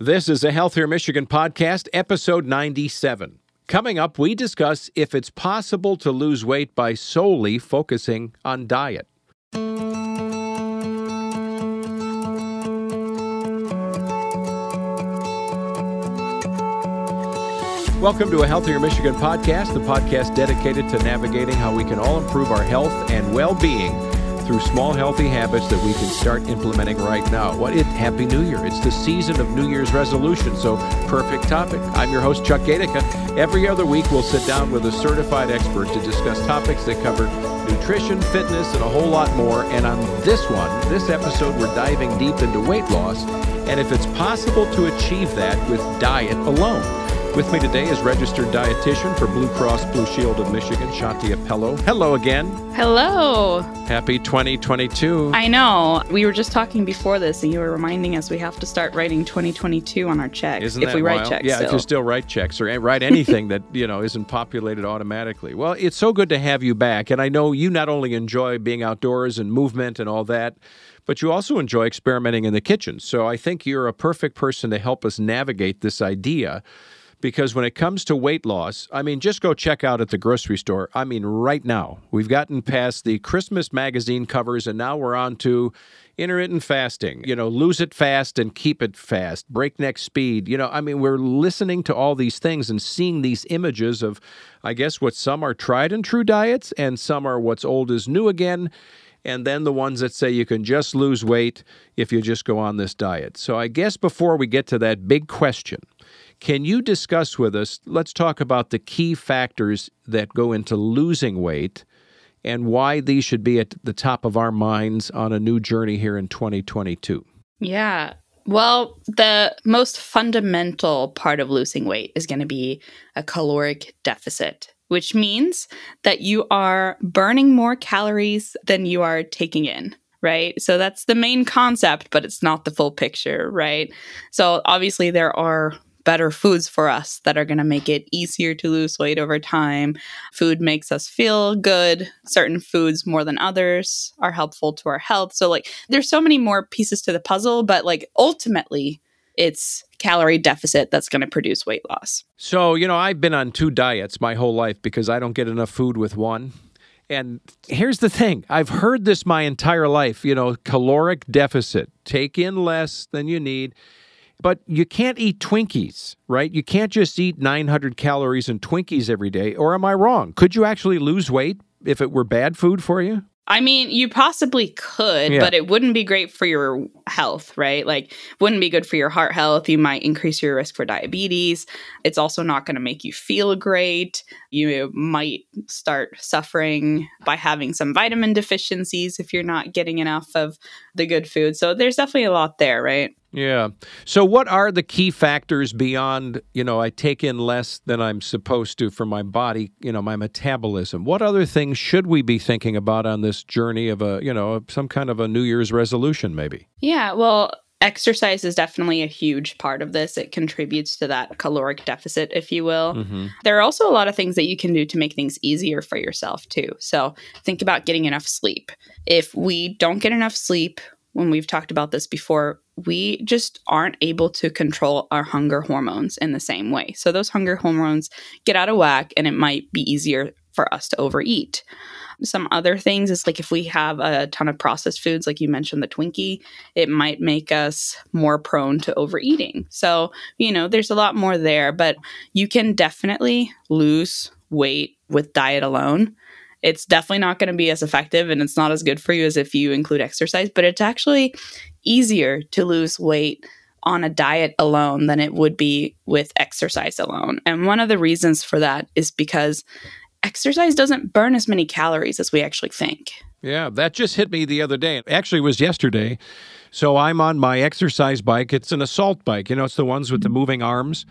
This is a Healthier Michigan podcast, episode 97. Coming up, we discuss if it's possible to lose weight by solely focusing on diet. Welcome to a Healthier Michigan podcast, the podcast dedicated to navigating how we can all improve our health and well being through small, healthy habits that we can start implementing right now. What it Happy New Year. It's the season of New Year's resolution, so perfect topic. I'm your host, Chuck Gaidica. Every other week, we'll sit down with a certified expert to discuss topics that cover nutrition, fitness, and a whole lot more. And on this one, this episode, we're diving deep into weight loss and if it's possible to achieve that with diet alone. With me today is registered dietitian for Blue Cross Blue Shield of Michigan, Shanthi Appelö. Hello again. Hello. Happy 2022. I know. We were just talking before this, and you were reminding us we have to start writing 2022 on our checks Isn't if that we write wild? checks. Yeah, still. if you still write checks or write anything that you know isn't populated automatically. Well, it's so good to have you back, and I know you not only enjoy being outdoors and movement and all that, but you also enjoy experimenting in the kitchen. So I think you're a perfect person to help us navigate this idea. Because when it comes to weight loss, I mean, just go check out at the grocery store. I mean, right now, we've gotten past the Christmas magazine covers, and now we're on to intermittent fasting. You know, lose it fast and keep it fast, breakneck speed. You know, I mean, we're listening to all these things and seeing these images of, I guess, what some are tried and true diets, and some are what's old is new again and then the ones that say you can just lose weight if you just go on this diet. So I guess before we get to that big question, can you discuss with us? Let's talk about the key factors that go into losing weight and why these should be at the top of our minds on a new journey here in 2022. Yeah. Well, the most fundamental part of losing weight is going to be a caloric deficit, which means that you are burning more calories than you are taking in. Right. So that's the main concept, but it's not the full picture. Right. So obviously, there are better foods for us that are going to make it easier to lose weight over time. Food makes us feel good. Certain foods more than others are helpful to our health. So like there's so many more pieces to the puzzle, but like ultimately it's calorie deficit that's going to produce weight loss. So, you know, I've been on two diets my whole life because I don't get enough food with one. And here's the thing I've heard this my entire life, you know, caloric deficit, take in less than you need. But you can't eat Twinkies, right? You can't just eat 900 calories in Twinkies every day. Or am I wrong? Could you actually lose weight if it were bad food for you? I mean, you possibly could, Yeah. but it wouldn't be great for your health, right? Like, wouldn't be good for your heart health. You might increase your risk for diabetes. It's also not going to make you feel great. You might start suffering by having some vitamin deficiencies if you're not getting enough of the good food. So, there's definitely a lot there, right? Yeah. So, what are the key factors beyond, you know, I take in less than I'm supposed to for my body, you know, my metabolism? What other things should we be thinking about on this journey of a, you know, some kind of a New Year's resolution, maybe? Yeah, well, exercise is definitely a huge part of this. It contributes to that caloric deficit, if you will. Mm-hmm. There are also a lot of things that you can do to make things easier for yourself, too. So think about getting enough sleep. If we don't get enough sleep, when we've talked about this before, we just aren't able to control our hunger hormones in the same way. So those hunger hormones get out of whack, and it might be easier for us to overeat. Some other things is like if we have a ton of processed foods, like you mentioned the Twinkie, it might make us more prone to overeating. So, you know, there's a lot more there, but you can definitely lose weight with diet alone. It's definitely not going to be as effective and it's not as good for you as if you include exercise, but it's actually easier to lose weight on a diet alone than it would be with exercise alone. And one of the reasons for that is because exercise doesn't burn as many calories as we actually think. Yeah, that just hit me the other day. Actually, it was yesterday. So I'm on my exercise bike. It's an assault bike. You know, it's the ones with the moving arms.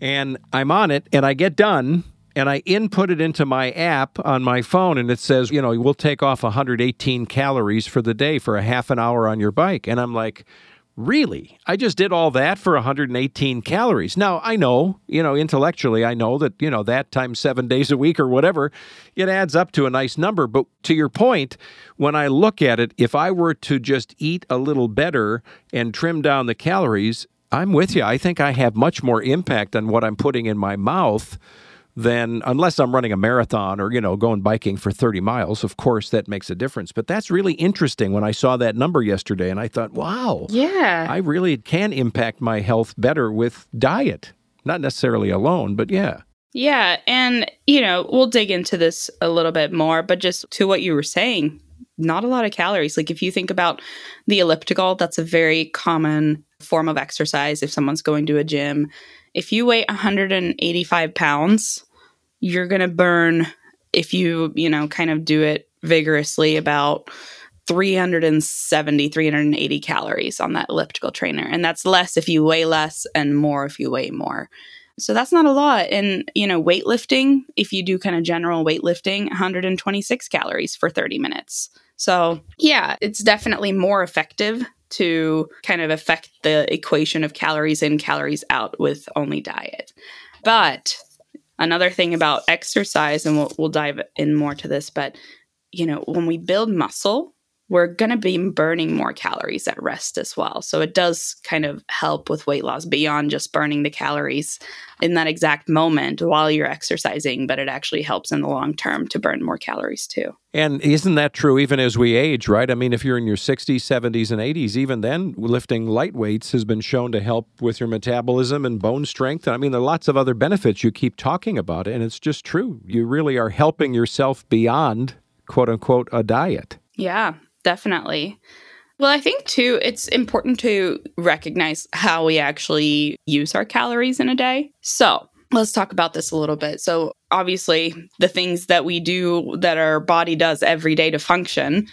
And I'm on it and I get done and I input it into my app on my phone and it says, you know, we'll take off 118 calories for the day for a half an hour on your bike. And I'm like, Really? I just did all that for 118 calories. Now, I know, you know, intellectually, I know that, you know, that times seven days a week or whatever, it adds up to a nice number. But to your point, when I look at it, if I were to just eat a little better and trim down the calories, I'm with you. I think I have much more impact on what I'm putting in my mouth than unless I'm running a marathon or, you know, going biking for 30 miles. Of course, that makes a difference. But that's really interesting when I saw that number yesterday and I thought, wow. Yeah. I really can impact my health better with diet. Not necessarily alone, but yeah. Yeah. And, you know, we'll dig into this a little bit more, but just to what you were saying, not a lot of calories. Like if you think about the elliptical, that's a very common form of exercise if someone's going to a gym. If you weigh 185 pounds, you're going to burn, if you, you know, kind of do it vigorously, about 370, 380 calories on that elliptical trainer. And that's less if you weigh less and more if you weigh more. So that's not a lot. And, you know, weightlifting, if you do kind of general weightlifting, 126 calories for 30 minutes. So, yeah, it's definitely more effective to kind of affect the equation of calories in, calories out with only diet. But another thing about exercise, and we'll, we'll dive in more to this, but, you know, when we build muscle, we're going to be burning more calories at rest as well. So it does kind of help with weight loss beyond just burning the calories in that exact moment while you're exercising, but it actually helps in the long term to burn more calories too. And isn't that true even as we age, right? I mean, if you're in your 60s, 70s, and 80s, even then, lifting light weights has been shown to help with your metabolism and bone strength. I mean, there are lots of other benefits you keep talking about, and it's just true. You really are helping yourself beyond, quote unquote, a diet. Yeah, definitely. Well, I think too, it's important to recognize how we actually use our calories in a day. So let's talk about this a little bit. So, obviously, the things that we do that our body does every day to function,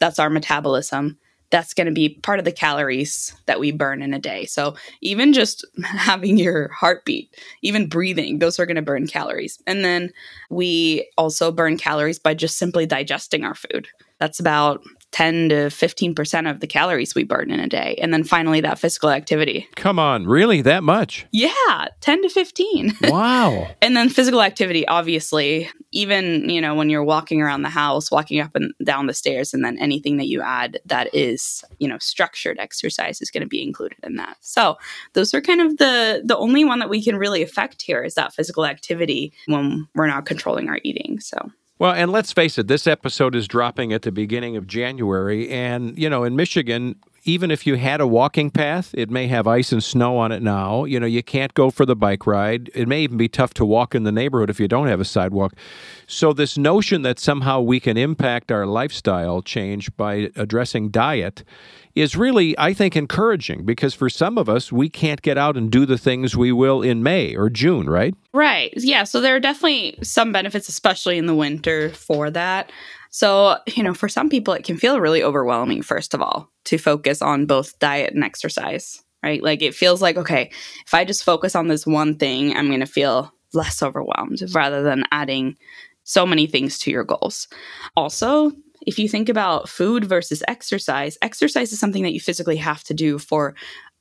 that's our metabolism. That's going to be part of the calories that we burn in a day. So, even just having your heartbeat, even breathing, those are going to burn calories. And then we also burn calories by just simply digesting our food. That's about 10 to 15% of the calories we burn in a day. And then finally, that physical activity. Come on, really? That much? Yeah, 10 to 15. Wow. and then physical activity, obviously, even, you know, when you're walking around the house, walking up and down the stairs, and then anything that you add that is, you know, structured exercise is going to be included in that. So those are kind of the, the only one that we can really affect here is that physical activity when we're not controlling our eating. So. Well, and let's face it, this episode is dropping at the beginning of January. And, you know, in Michigan, even if you had a walking path, it may have ice and snow on it now. You know, you can't go for the bike ride. It may even be tough to walk in the neighborhood if you don't have a sidewalk. So, this notion that somehow we can impact our lifestyle change by addressing diet is really, I think, encouraging because for some of us, we can't get out and do the things we will in May or June, right? Right. Yeah. So there are definitely some benefits, especially in the winter, for that. So, you know, for some people, it can feel really overwhelming, first of all, to focus on both diet and exercise, right? Like it feels like, okay, if I just focus on this one thing, I'm going to feel less overwhelmed rather than adding so many things to your goals. Also, if you think about food versus exercise, exercise is something that you physically have to do for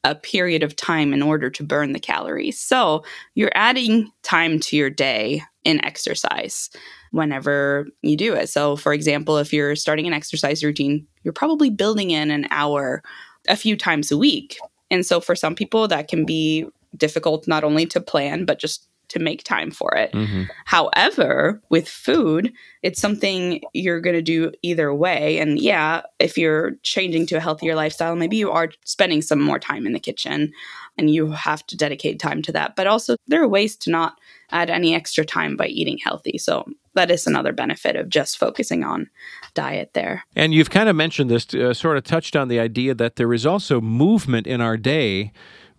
a period of time in order to burn the calories. So you're adding time to your day in exercise whenever you do it. So, for example, if you're starting an exercise routine, you're probably building in an hour a few times a week. And so, for some people, that can be difficult not only to plan, but just to make time for it. Mm-hmm. However, with food, it's something you're going to do either way. And yeah, if you're changing to a healthier lifestyle, maybe you are spending some more time in the kitchen and you have to dedicate time to that. But also, there are ways to not add any extra time by eating healthy. So, that is another benefit of just focusing on diet there. And you've kind of mentioned this, uh, sort of touched on the idea that there is also movement in our day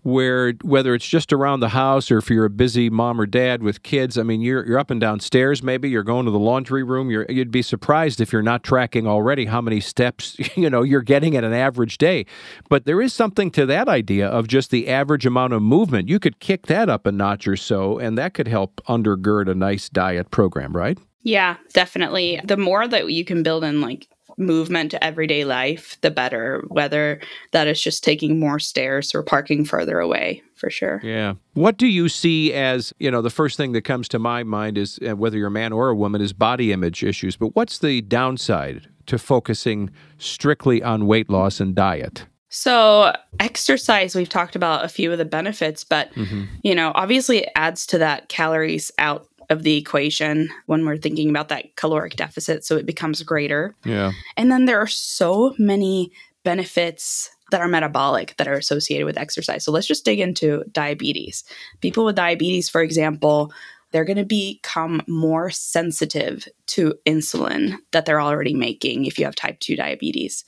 where whether it's just around the house or if you're a busy mom or dad with kids, I mean, you're you're up and down stairs. Maybe you're going to the laundry room. You're, you'd be surprised if you're not tracking already how many steps you know you're getting at an average day. But there is something to that idea of just the average amount of movement. You could kick that up a notch or so, and that could help undergird a nice diet program, right? Yeah, definitely. The more that you can build in like movement to everyday life, the better, whether that is just taking more stairs or parking further away, for sure. Yeah. What do you see as, you know, the first thing that comes to my mind is uh, whether you're a man or a woman is body image issues, but what's the downside to focusing strictly on weight loss and diet? So, exercise, we've talked about a few of the benefits, but Mm-hmm. you know, obviously it adds to that calories out of the equation when we're thinking about that caloric deficit. So it becomes greater. Yeah. And then there are so many benefits that are metabolic that are associated with exercise. So let's just dig into diabetes. People with diabetes, for example, they're going to become more sensitive to insulin that they're already making if you have type 2 diabetes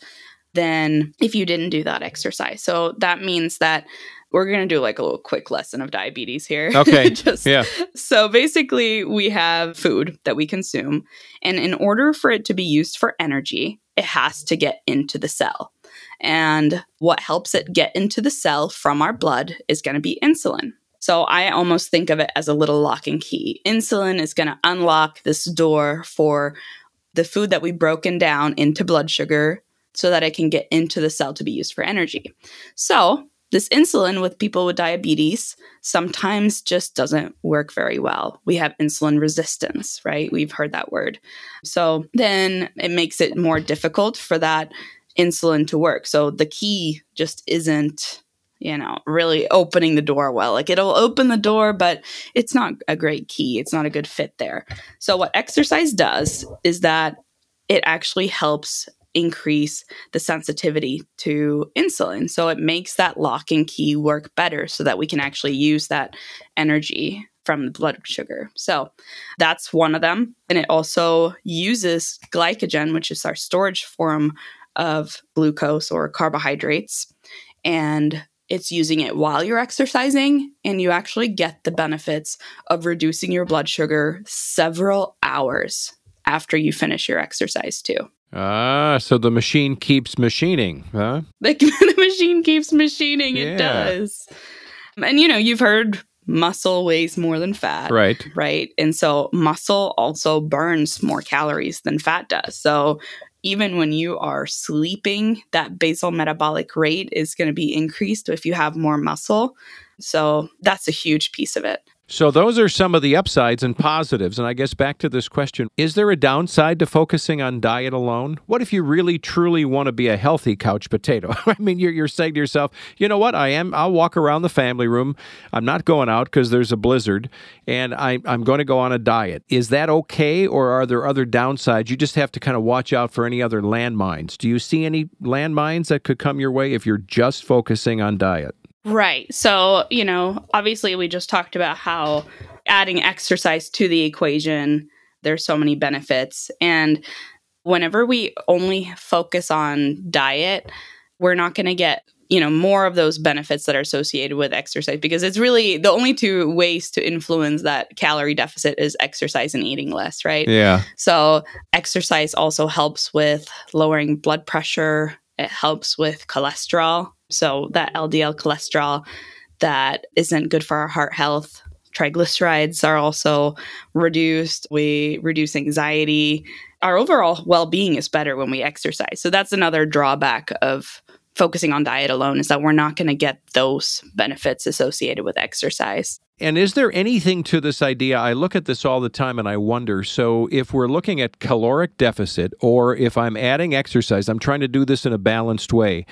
than if you didn't do that exercise. So that means that we're going to do like a little quick lesson of diabetes here. Okay. Just Yeah. so basically, we have food that we consume, and in order for it to be used for energy, it has to get into the cell. And what helps it get into the cell from our blood is going to be insulin. So I almost think of it as a little lock and key. Insulin is going to unlock this door for the food that we've broken down into blood sugar so that it can get into the cell to be used for energy. So, this insulin with people with diabetes sometimes just doesn't work very well. We have insulin resistance, right? We've heard that word. So then it makes it more difficult for that insulin to work. So the key just isn't, you know, really opening the door well. Like it'll open the door, but it's not a great key. It's not a good fit there. So what exercise does is that it actually helps increase the sensitivity to insulin. So it makes that lock and key work better so that we can actually use that energy from the blood sugar. So that's one of them. And it also uses glycogen, which is our storage form of glucose or carbohydrates. And it's using it while you're exercising, and you actually get the benefits of reducing your blood sugar several hours after you finish your exercise, too. Ah, so the machine keeps machining, huh? The, the machine keeps machining. It does. And you know, you've heard muscle weighs more than fat. Right. Right. And so muscle also burns more calories than fat does. So even when you are sleeping, that basal metabolic rate is going to be increased if you have more muscle. So that's a huge piece of it. So those are some of the upsides and positives. And I guess back to this question Is there a downside to focusing on diet alone? What if you really truly want to be a healthy couch potato? I mean, you're, you're saying to yourself, you know what? I am, I'll walk around the family room. I'm not going out because there's a blizzard and I, I'm going to go on a diet. Is that okay? Or are there other downsides? You just have to kind of watch out for any other landmines. Do you see any landmines that could come your way if you're just focusing on diet? Right. So, you know, obviously we just talked about how adding exercise to the equation, there's so many benefits. And whenever we only focus on diet, we're not going to get, you know, more of those benefits that are associated with exercise because it's really the only two ways to influence that calorie deficit is exercise and eating less, right? Yeah. So, exercise also helps with lowering blood pressure. It helps with cholesterol. So, that LDL cholesterol that isn't good for our heart health. Triglycerides are also reduced. We reduce anxiety. Our overall well being is better when we exercise. So, that's another drawback of focusing on diet alone is that we're not going to get those benefits associated with exercise. And is there anything to this idea? I look at this all the time and I wonder so, if we're looking at caloric deficit or if I'm adding exercise, I'm trying to do this in a balanced way.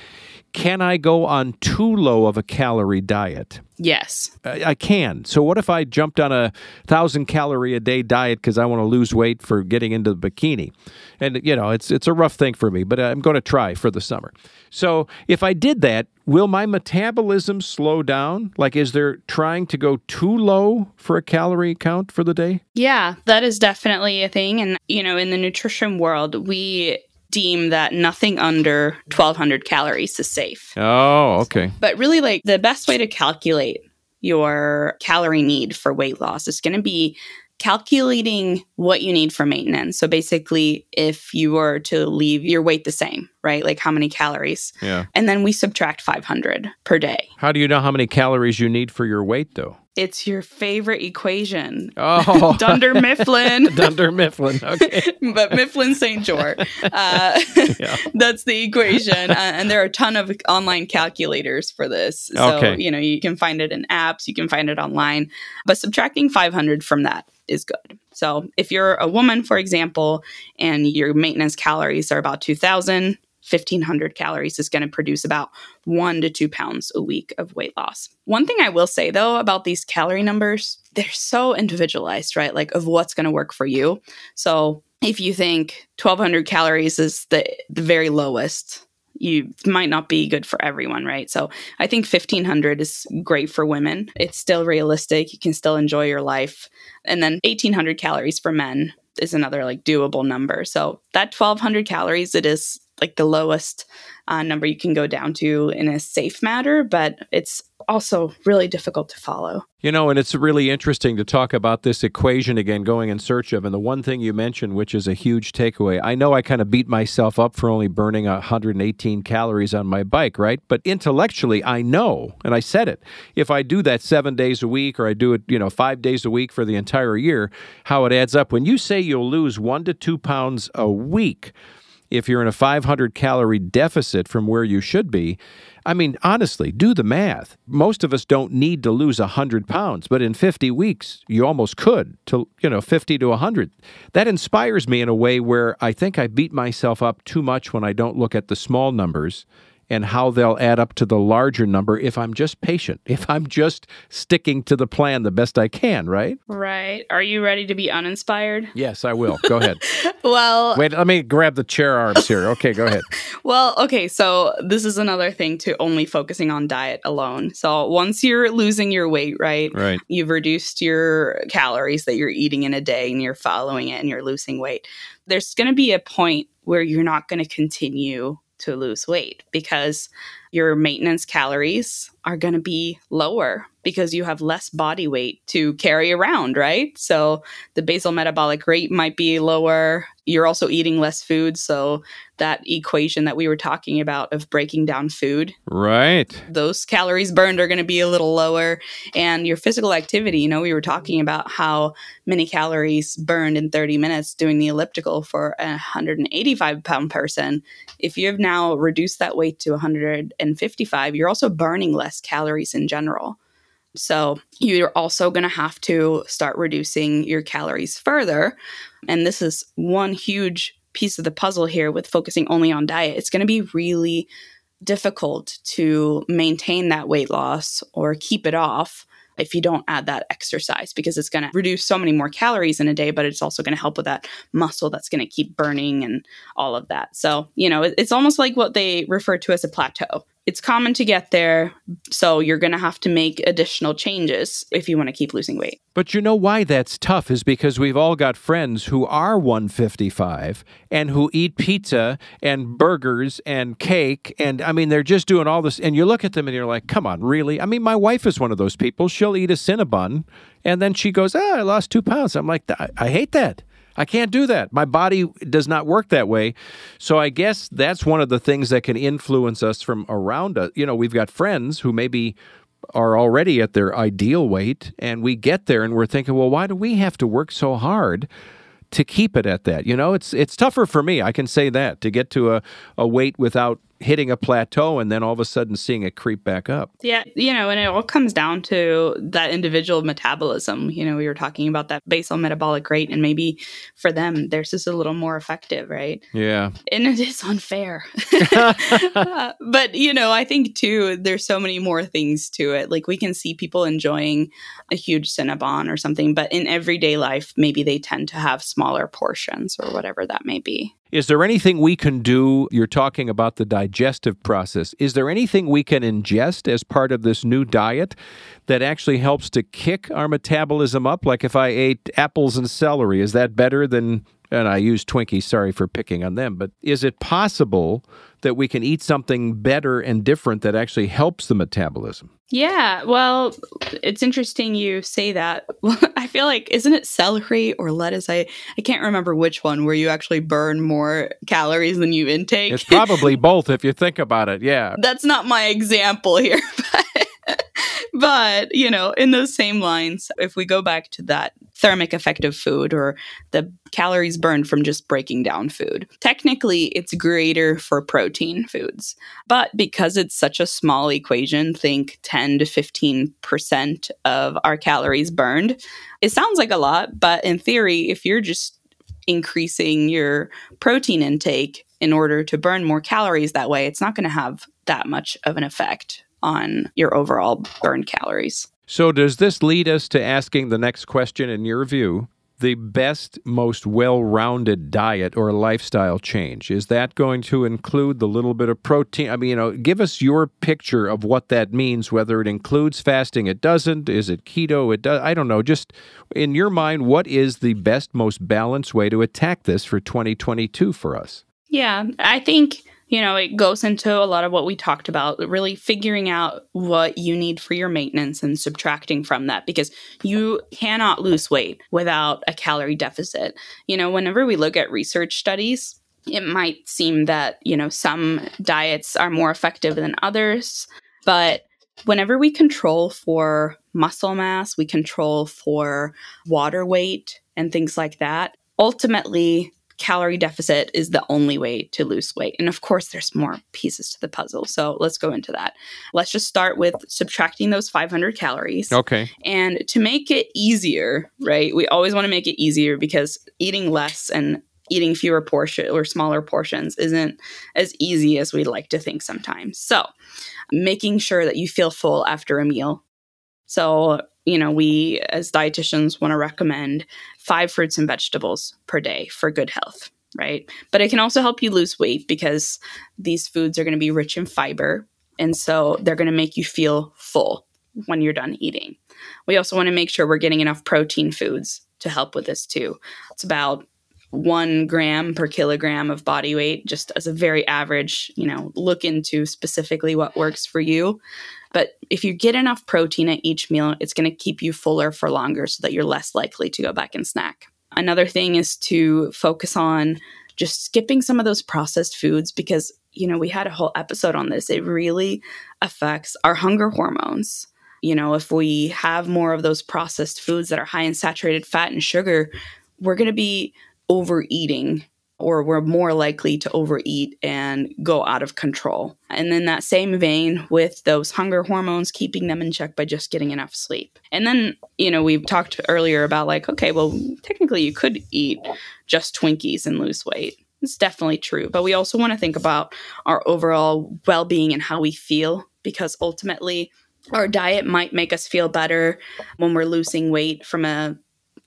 Can I go on too low of a calorie diet? Yes. I I can. So, what if I jumped on a thousand calorie a day diet because I want to lose weight for getting into the bikini? And, you know, it's, it's a rough thing for me, but I'm going to try for the summer. So, if I did that, will my metabolism slow down? Like, is there trying to go too low for a calorie count for the day? Yeah, that is definitely a thing. And, you know, in the nutrition world, we deem that nothing under 1200 calories is safe. Oh, okay. But really, like, the best way to calculate your calorie need for weight loss is going to be calculating what you need for maintenance. So basically, if you were to leave your weight the same, right? Like how many calories? Yeah. And then we subtract 500 per day. How do you know how many calories you need for your weight, though? It's your favorite equation. Oh, Dunder Mifflin. Dunder Mifflin. Okay. but Mifflin St. Jeor. Uh, Yeah. That's the equation. Uh, and there are a ton of online calculators for this. So, Okay. you know, you can find it in apps, you can find it online. But subtracting 500 from that is good. So if you're a woman, for example, and your maintenance calories are about 2,000, 1500 calories is going to produce about one to two pounds a week of weight loss. One thing I will say though about these calorie numbers, they're so individualized, right? Like of what's going to work for you. So if you think 1200 calories is the, the very lowest, you might not be good for everyone, right? So I think 1500 is great for women. It's still realistic. You can still enjoy your life. And then 1800 calories for men is another like doable number. So that 1200 calories, it is like the lowest uh, number you can go down to in a safe matter, but it's also really difficult to follow. You know, and it's really interesting to talk about this equation again, going in search of. And the one thing you mentioned, which is a huge takeaway, I know I kind of beat myself up for only burning 118 calories on my bike, right? But intellectually, I know, and I said it, if I do that seven days a week or I do it, you know, five days a week for the entire year, how it adds up. When you say you'll lose one to two pounds a week, if you're in a 500 calorie deficit from where you should be, I mean, honestly, do the math. Most of us don't need to lose 100 pounds, but in 50 weeks, you almost could to, you know, 50 to 100. That inspires me in a way where I think I beat myself up too much when I don't look at the small numbers and how they'll add up to the larger number if I'm just patient, if I'm just sticking to the plan the best I can, right? Right. Are you ready to be uninspired? Yes, I will. Go ahead. well, wait, let me grab the chair arms here. Okay, go ahead. well, okay, so this is another thing to only focusing on diet alone. So once you're losing your weight, right? Right. You've reduced your calories that you're eating in a day and you're following it and you're losing weight. There's going to be a point where you're not going to continue to lose weight because your maintenance calories are going to be lower because you have less body weight to carry around, right? So the basal metabolic rate might be lower. You're also eating less food. So that equation that we were talking about of breaking down food. Right. Those calories burned are going to be a little lower. And your physical activity, you know, we were talking about how many calories burned in 30 minutes doing the elliptical for a 185 pound person. If you have now reduced that weight to 155, you're also burning less calories in general. So you're also going to have to start reducing your calories further. And this is one huge piece of the puzzle here with focusing only on diet. It's going to be really difficult to maintain that weight loss or keep it off if you don't add that exercise because it's going to reduce so many more calories in a day, but it's also going to help with that muscle that's going to keep burning and all of that. So, you know, it's almost like what they refer to as a plateau it's common to get there, so you're going to have to make additional changes if you want to keep losing weight. But you know why that's tough is because we've all got friends who are 155 and who eat pizza and burgers and cake and I mean they're just doing all this and you look at them and you're like, "Come on, really?" I mean, my wife is one of those people. She'll eat a Cinnabon and then she goes, "Ah, I lost 2 pounds." I'm like, I, I hate that. I can't do that. My body does not work that way. So I guess that's one of the things that can influence us from around us. You know, we've got friends who maybe are already at their ideal weight and we get there and we're thinking, well, why do we have to work so hard? to keep it at that. You know, it's it's tougher for me. I can say that to get to a, a weight without hitting a plateau and then all of a sudden seeing it creep back up. Yeah, you know, and it all comes down to that individual metabolism. You know, we were talking about that basal metabolic rate, and maybe for them, theirs is a little more effective, right? Yeah. And it is unfair. but, you know, I think too, there's so many more things to it. Like we can see people enjoying a huge Cinnabon or something, but in everyday life, maybe they tend to have smaller portions or whatever that may be. Is there anything we can do? You're talking about the digestive process. Is there anything we can ingest as part of this new diet that actually helps to kick our metabolism up? Like if I ate apples and celery, is that better than and I use Twinkies, sorry for picking on them, but is it possible that we can eat something better and different that actually helps the metabolism? Yeah, well, it's interesting you say that. I feel like isn't it celery or lettuce? I I can't remember which one where you actually burn more calories than you intake. It's probably both if you think about it. Yeah. That's not my example here, but but, you know, in those same lines, if we go back to that thermic effect of food or the calories burned from just breaking down food, technically it's greater for protein foods. But because it's such a small equation, think 10 to 15% of our calories burned, it sounds like a lot, but in theory, if you're just increasing your protein intake in order to burn more calories that way, it's not going to have that much of an effect on your overall burn calories. So, does this lead us to asking the next question in your view? The best, most well rounded diet or lifestyle change? Is that going to include the little bit of protein? I mean, you know, give us your picture of what that means, whether it includes fasting, it doesn't, is it keto, it does, I don't know. Just in your mind, what is the best, most balanced way to attack this for 2022 for us? Yeah, I think you know, it goes into a lot of what we talked about, really figuring out what you need for your maintenance and subtracting from that because you cannot lose weight without a calorie deficit. You know, whenever we look at research studies, it might seem that, you know, some diets are more effective than others, but whenever we control for muscle mass, we control for water weight and things like that, ultimately calorie deficit is the only way to lose weight. And of course, there's more pieces to the puzzle. So let's go into that. Let's just start with subtracting those 500 calories. Okay. And to make it easier, right? We always want to make it easier because eating less and eating fewer portion or smaller portions isn't as easy as we'd like to think sometimes. So, making sure that you feel full after a meal. So, you know, we as dietitians want to recommend five fruits and vegetables per day for good health, right? But it can also help you lose weight because these foods are going to be rich in fiber. And so they're going to make you feel full when you're done eating. We also want to make sure we're getting enough protein foods to help with this too. It's about one gram per kilogram of body weight, just as a very average, you know, look into specifically what works for you. But if you get enough protein at each meal, it's going to keep you fuller for longer so that you're less likely to go back and snack. Another thing is to focus on just skipping some of those processed foods because, you know, we had a whole episode on this. It really affects our hunger hormones. You know, if we have more of those processed foods that are high in saturated fat and sugar, we're going to be overeating or we're more likely to overeat and go out of control. And then that same vein with those hunger hormones, keeping them in check by just getting enough sleep. And then, you know, we talked earlier about like, okay, well, technically you could eat just Twinkies and lose weight. It's definitely true. But we also want to think about our overall well being and how we feel because ultimately our diet might make us feel better when we're losing weight from a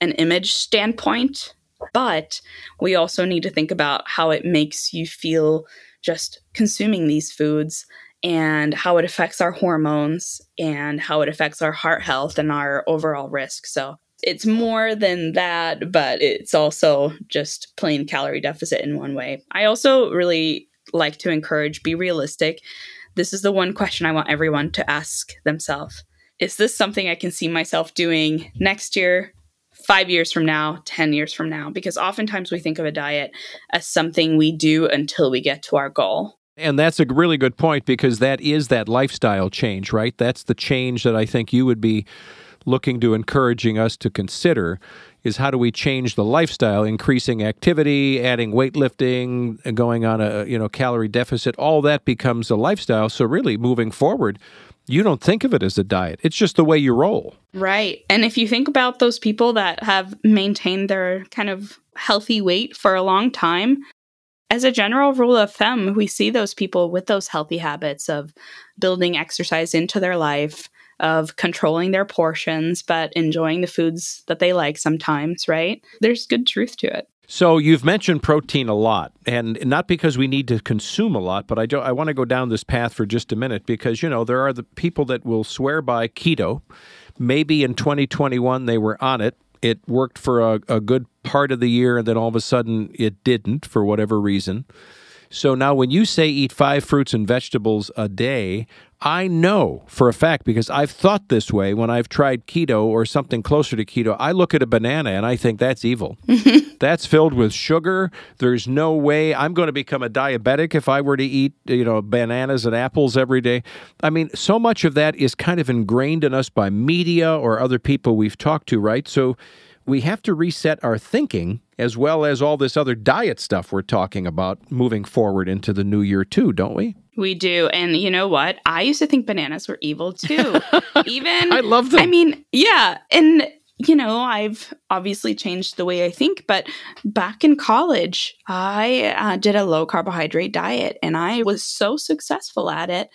an image standpoint but we also need to think about how it makes you feel just consuming these foods and how it affects our hormones and how it affects our heart health and our overall risk. So it's more than that, but it's also just plain calorie deficit in one way. I also really like to encourage be realistic. This is the one question I want everyone to ask themselves. Is this something I can see myself doing next year, five years from now, 10 years from now, because oftentimes we think of a diet as something we do until we get to our goal. And that's a really good point because that is that lifestyle change, right? That's the change that I think you would be looking to encouraging us to consider is how do we change the lifestyle increasing activity adding weightlifting going on a you know calorie deficit all that becomes a lifestyle so really moving forward you don't think of it as a diet. It's just the way you roll. Right. And if you think about those people that have maintained their kind of healthy weight for a long time, as a general rule of thumb, we see those people with those healthy habits of building exercise into their life, of controlling their portions, but enjoying the foods that they like sometimes, right? There's good truth to it. So you've mentioned protein a lot, and not because we need to consume a lot, but I I want to go down this path for just a minute because you know there are the people that will swear by keto. Maybe in 2021 they were on it. It worked for a, a good part of the year, and then all of a sudden it didn't for whatever reason. So now, when you say eat five fruits and vegetables a day, I know for a fact because I've thought this way when I've tried keto or something closer to keto. I look at a banana and I think that's evil. that's filled with sugar. There's no way I'm going to become a diabetic if I were to eat, you know, bananas and apples every day. I mean, so much of that is kind of ingrained in us by media or other people we've talked to, right? So we have to reset our thinking as well as all this other diet stuff we're talking about moving forward into the new year too, don't we? We do. And you know what? I used to think bananas were evil too. Even I love them. I mean, yeah. And you know, I've obviously changed the way I think, but back in college, I uh, did a low carbohydrate diet and I was so successful at it.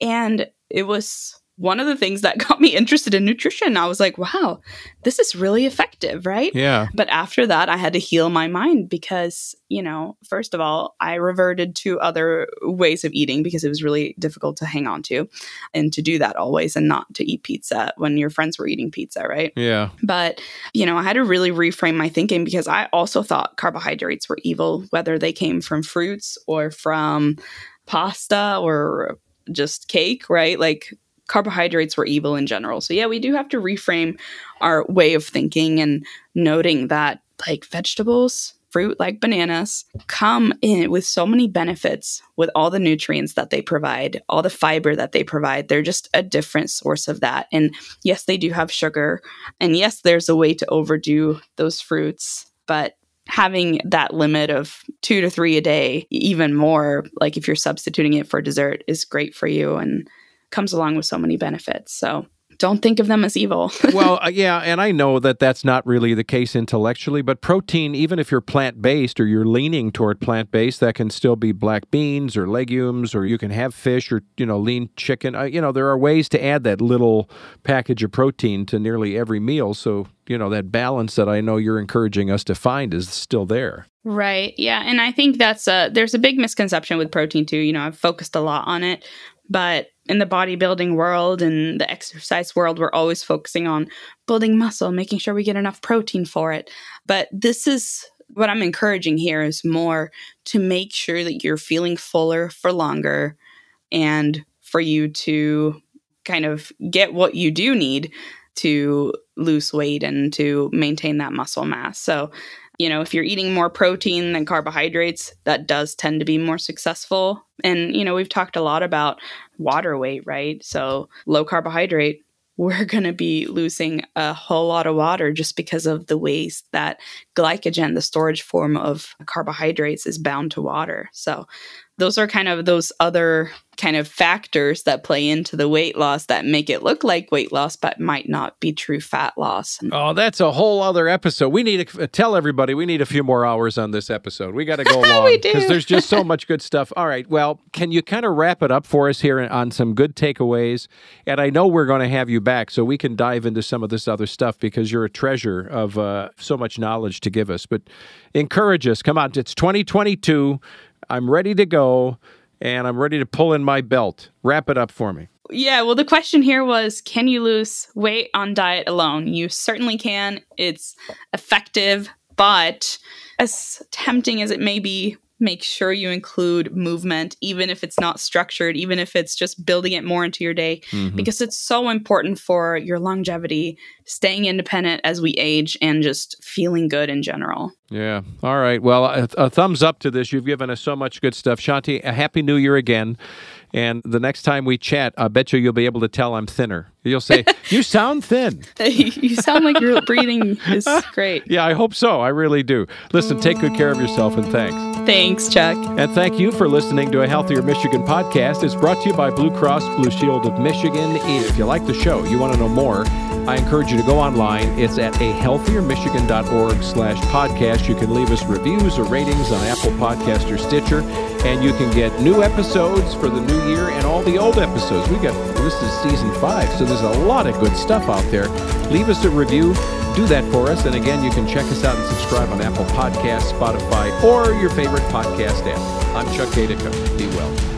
And it was one of the things that got me interested in nutrition. I was like, wow, this is really effective, right? Yeah. But after that, I had to heal my mind because, you know, first of all, I reverted to other ways of eating because it was really difficult to hang on to and to do that always and not to eat pizza when your friends were eating pizza, right? Yeah. But, you know, I had to really reframe my thinking because I also thought carbohydrates were evil, whether they came from fruits or from pasta or just cake, right? Like carbohydrates were evil in general. So yeah, we do have to reframe our way of thinking and noting that like vegetables, fruit like bananas come in with so many benefits with all the nutrients that they provide, all the fiber that they provide. They're just a different source of that. And yes, they do have sugar. And yes, there's a way to overdo those fruits, but having that limit of two to three a day, even more, like if you're substituting it for dessert, is great for you. And comes along with so many benefits. So don't think of them as evil. well, uh, yeah, and I know that that's not really the case intellectually, but protein, even if you're plant based or you're leaning toward plant based, that can still be black beans or legumes, or you can have fish or, you know, lean chicken. Uh, you know, there are ways to add that little package of protein to nearly every meal. So, you know, that balance that I know you're encouraging us to find is still there. Right. Yeah. And I think that's a, there's a big misconception with protein too. You know, I've focused a lot on it, but in the bodybuilding world and the exercise world, we're always focusing on building muscle, making sure we get enough protein for it. But this is what I'm encouraging here is more to make sure that you're feeling fuller for longer and for you to kind of get what you do need to lose weight and to maintain that muscle mass. So you know, if you're eating more protein than carbohydrates, that does tend to be more successful. And, you know, we've talked a lot about water weight, right? So low carbohydrate, we're going to be losing a whole lot of water just because of the ways that glycogen, the storage form of carbohydrates, is bound to water. So those are kind of those other kind of factors that play into the weight loss that make it look like weight loss but might not be true fat loss. Oh, that's a whole other episode. We need to tell everybody we need a few more hours on this episode. We got to go along because there's just so much good stuff. All right. Well, can you kind of wrap it up for us here on some good takeaways? And I know we're going to have you back so we can dive into some of this other stuff because you're a treasure of uh, so much knowledge to give us. But encourage us. Come on, it's 2022. I'm ready to go and I'm ready to pull in my belt. Wrap it up for me. Yeah, well, the question here was can you lose weight on diet alone? You certainly can. It's effective, but as tempting as it may be, make sure you include movement, even if it's not structured, even if it's just building it more into your day, mm-hmm. because it's so important for your longevity, staying independent as we age, and just feeling good in general. Yeah. All right. Well, a, a thumbs up to this. You've given us so much good stuff. Shanthi, a happy new year again. And the next time we chat, I bet you you'll be able to tell I'm thinner. You'll say, You sound thin. you sound like your breathing is great. Yeah, I hope so. I really do. Listen, take good care of yourself and thanks. Thanks, Chuck. And thank you for listening to a Healthier Michigan podcast. It's brought to you by Blue Cross Blue Shield of Michigan. If you like the show, you want to know more, I encourage you to go online. It's at a healthiermichigan.org slash podcast. You can leave us reviews or ratings on Apple Podcast or Stitcher, and you can get new episodes for the new year and all the old episodes. We got this is season five, so there's a lot of good stuff out there. Leave us a review. Do that for us. And again, you can check us out and subscribe on Apple Podcasts, Spotify, or your favorite podcast app. I'm Chuck Gaidica. Be well.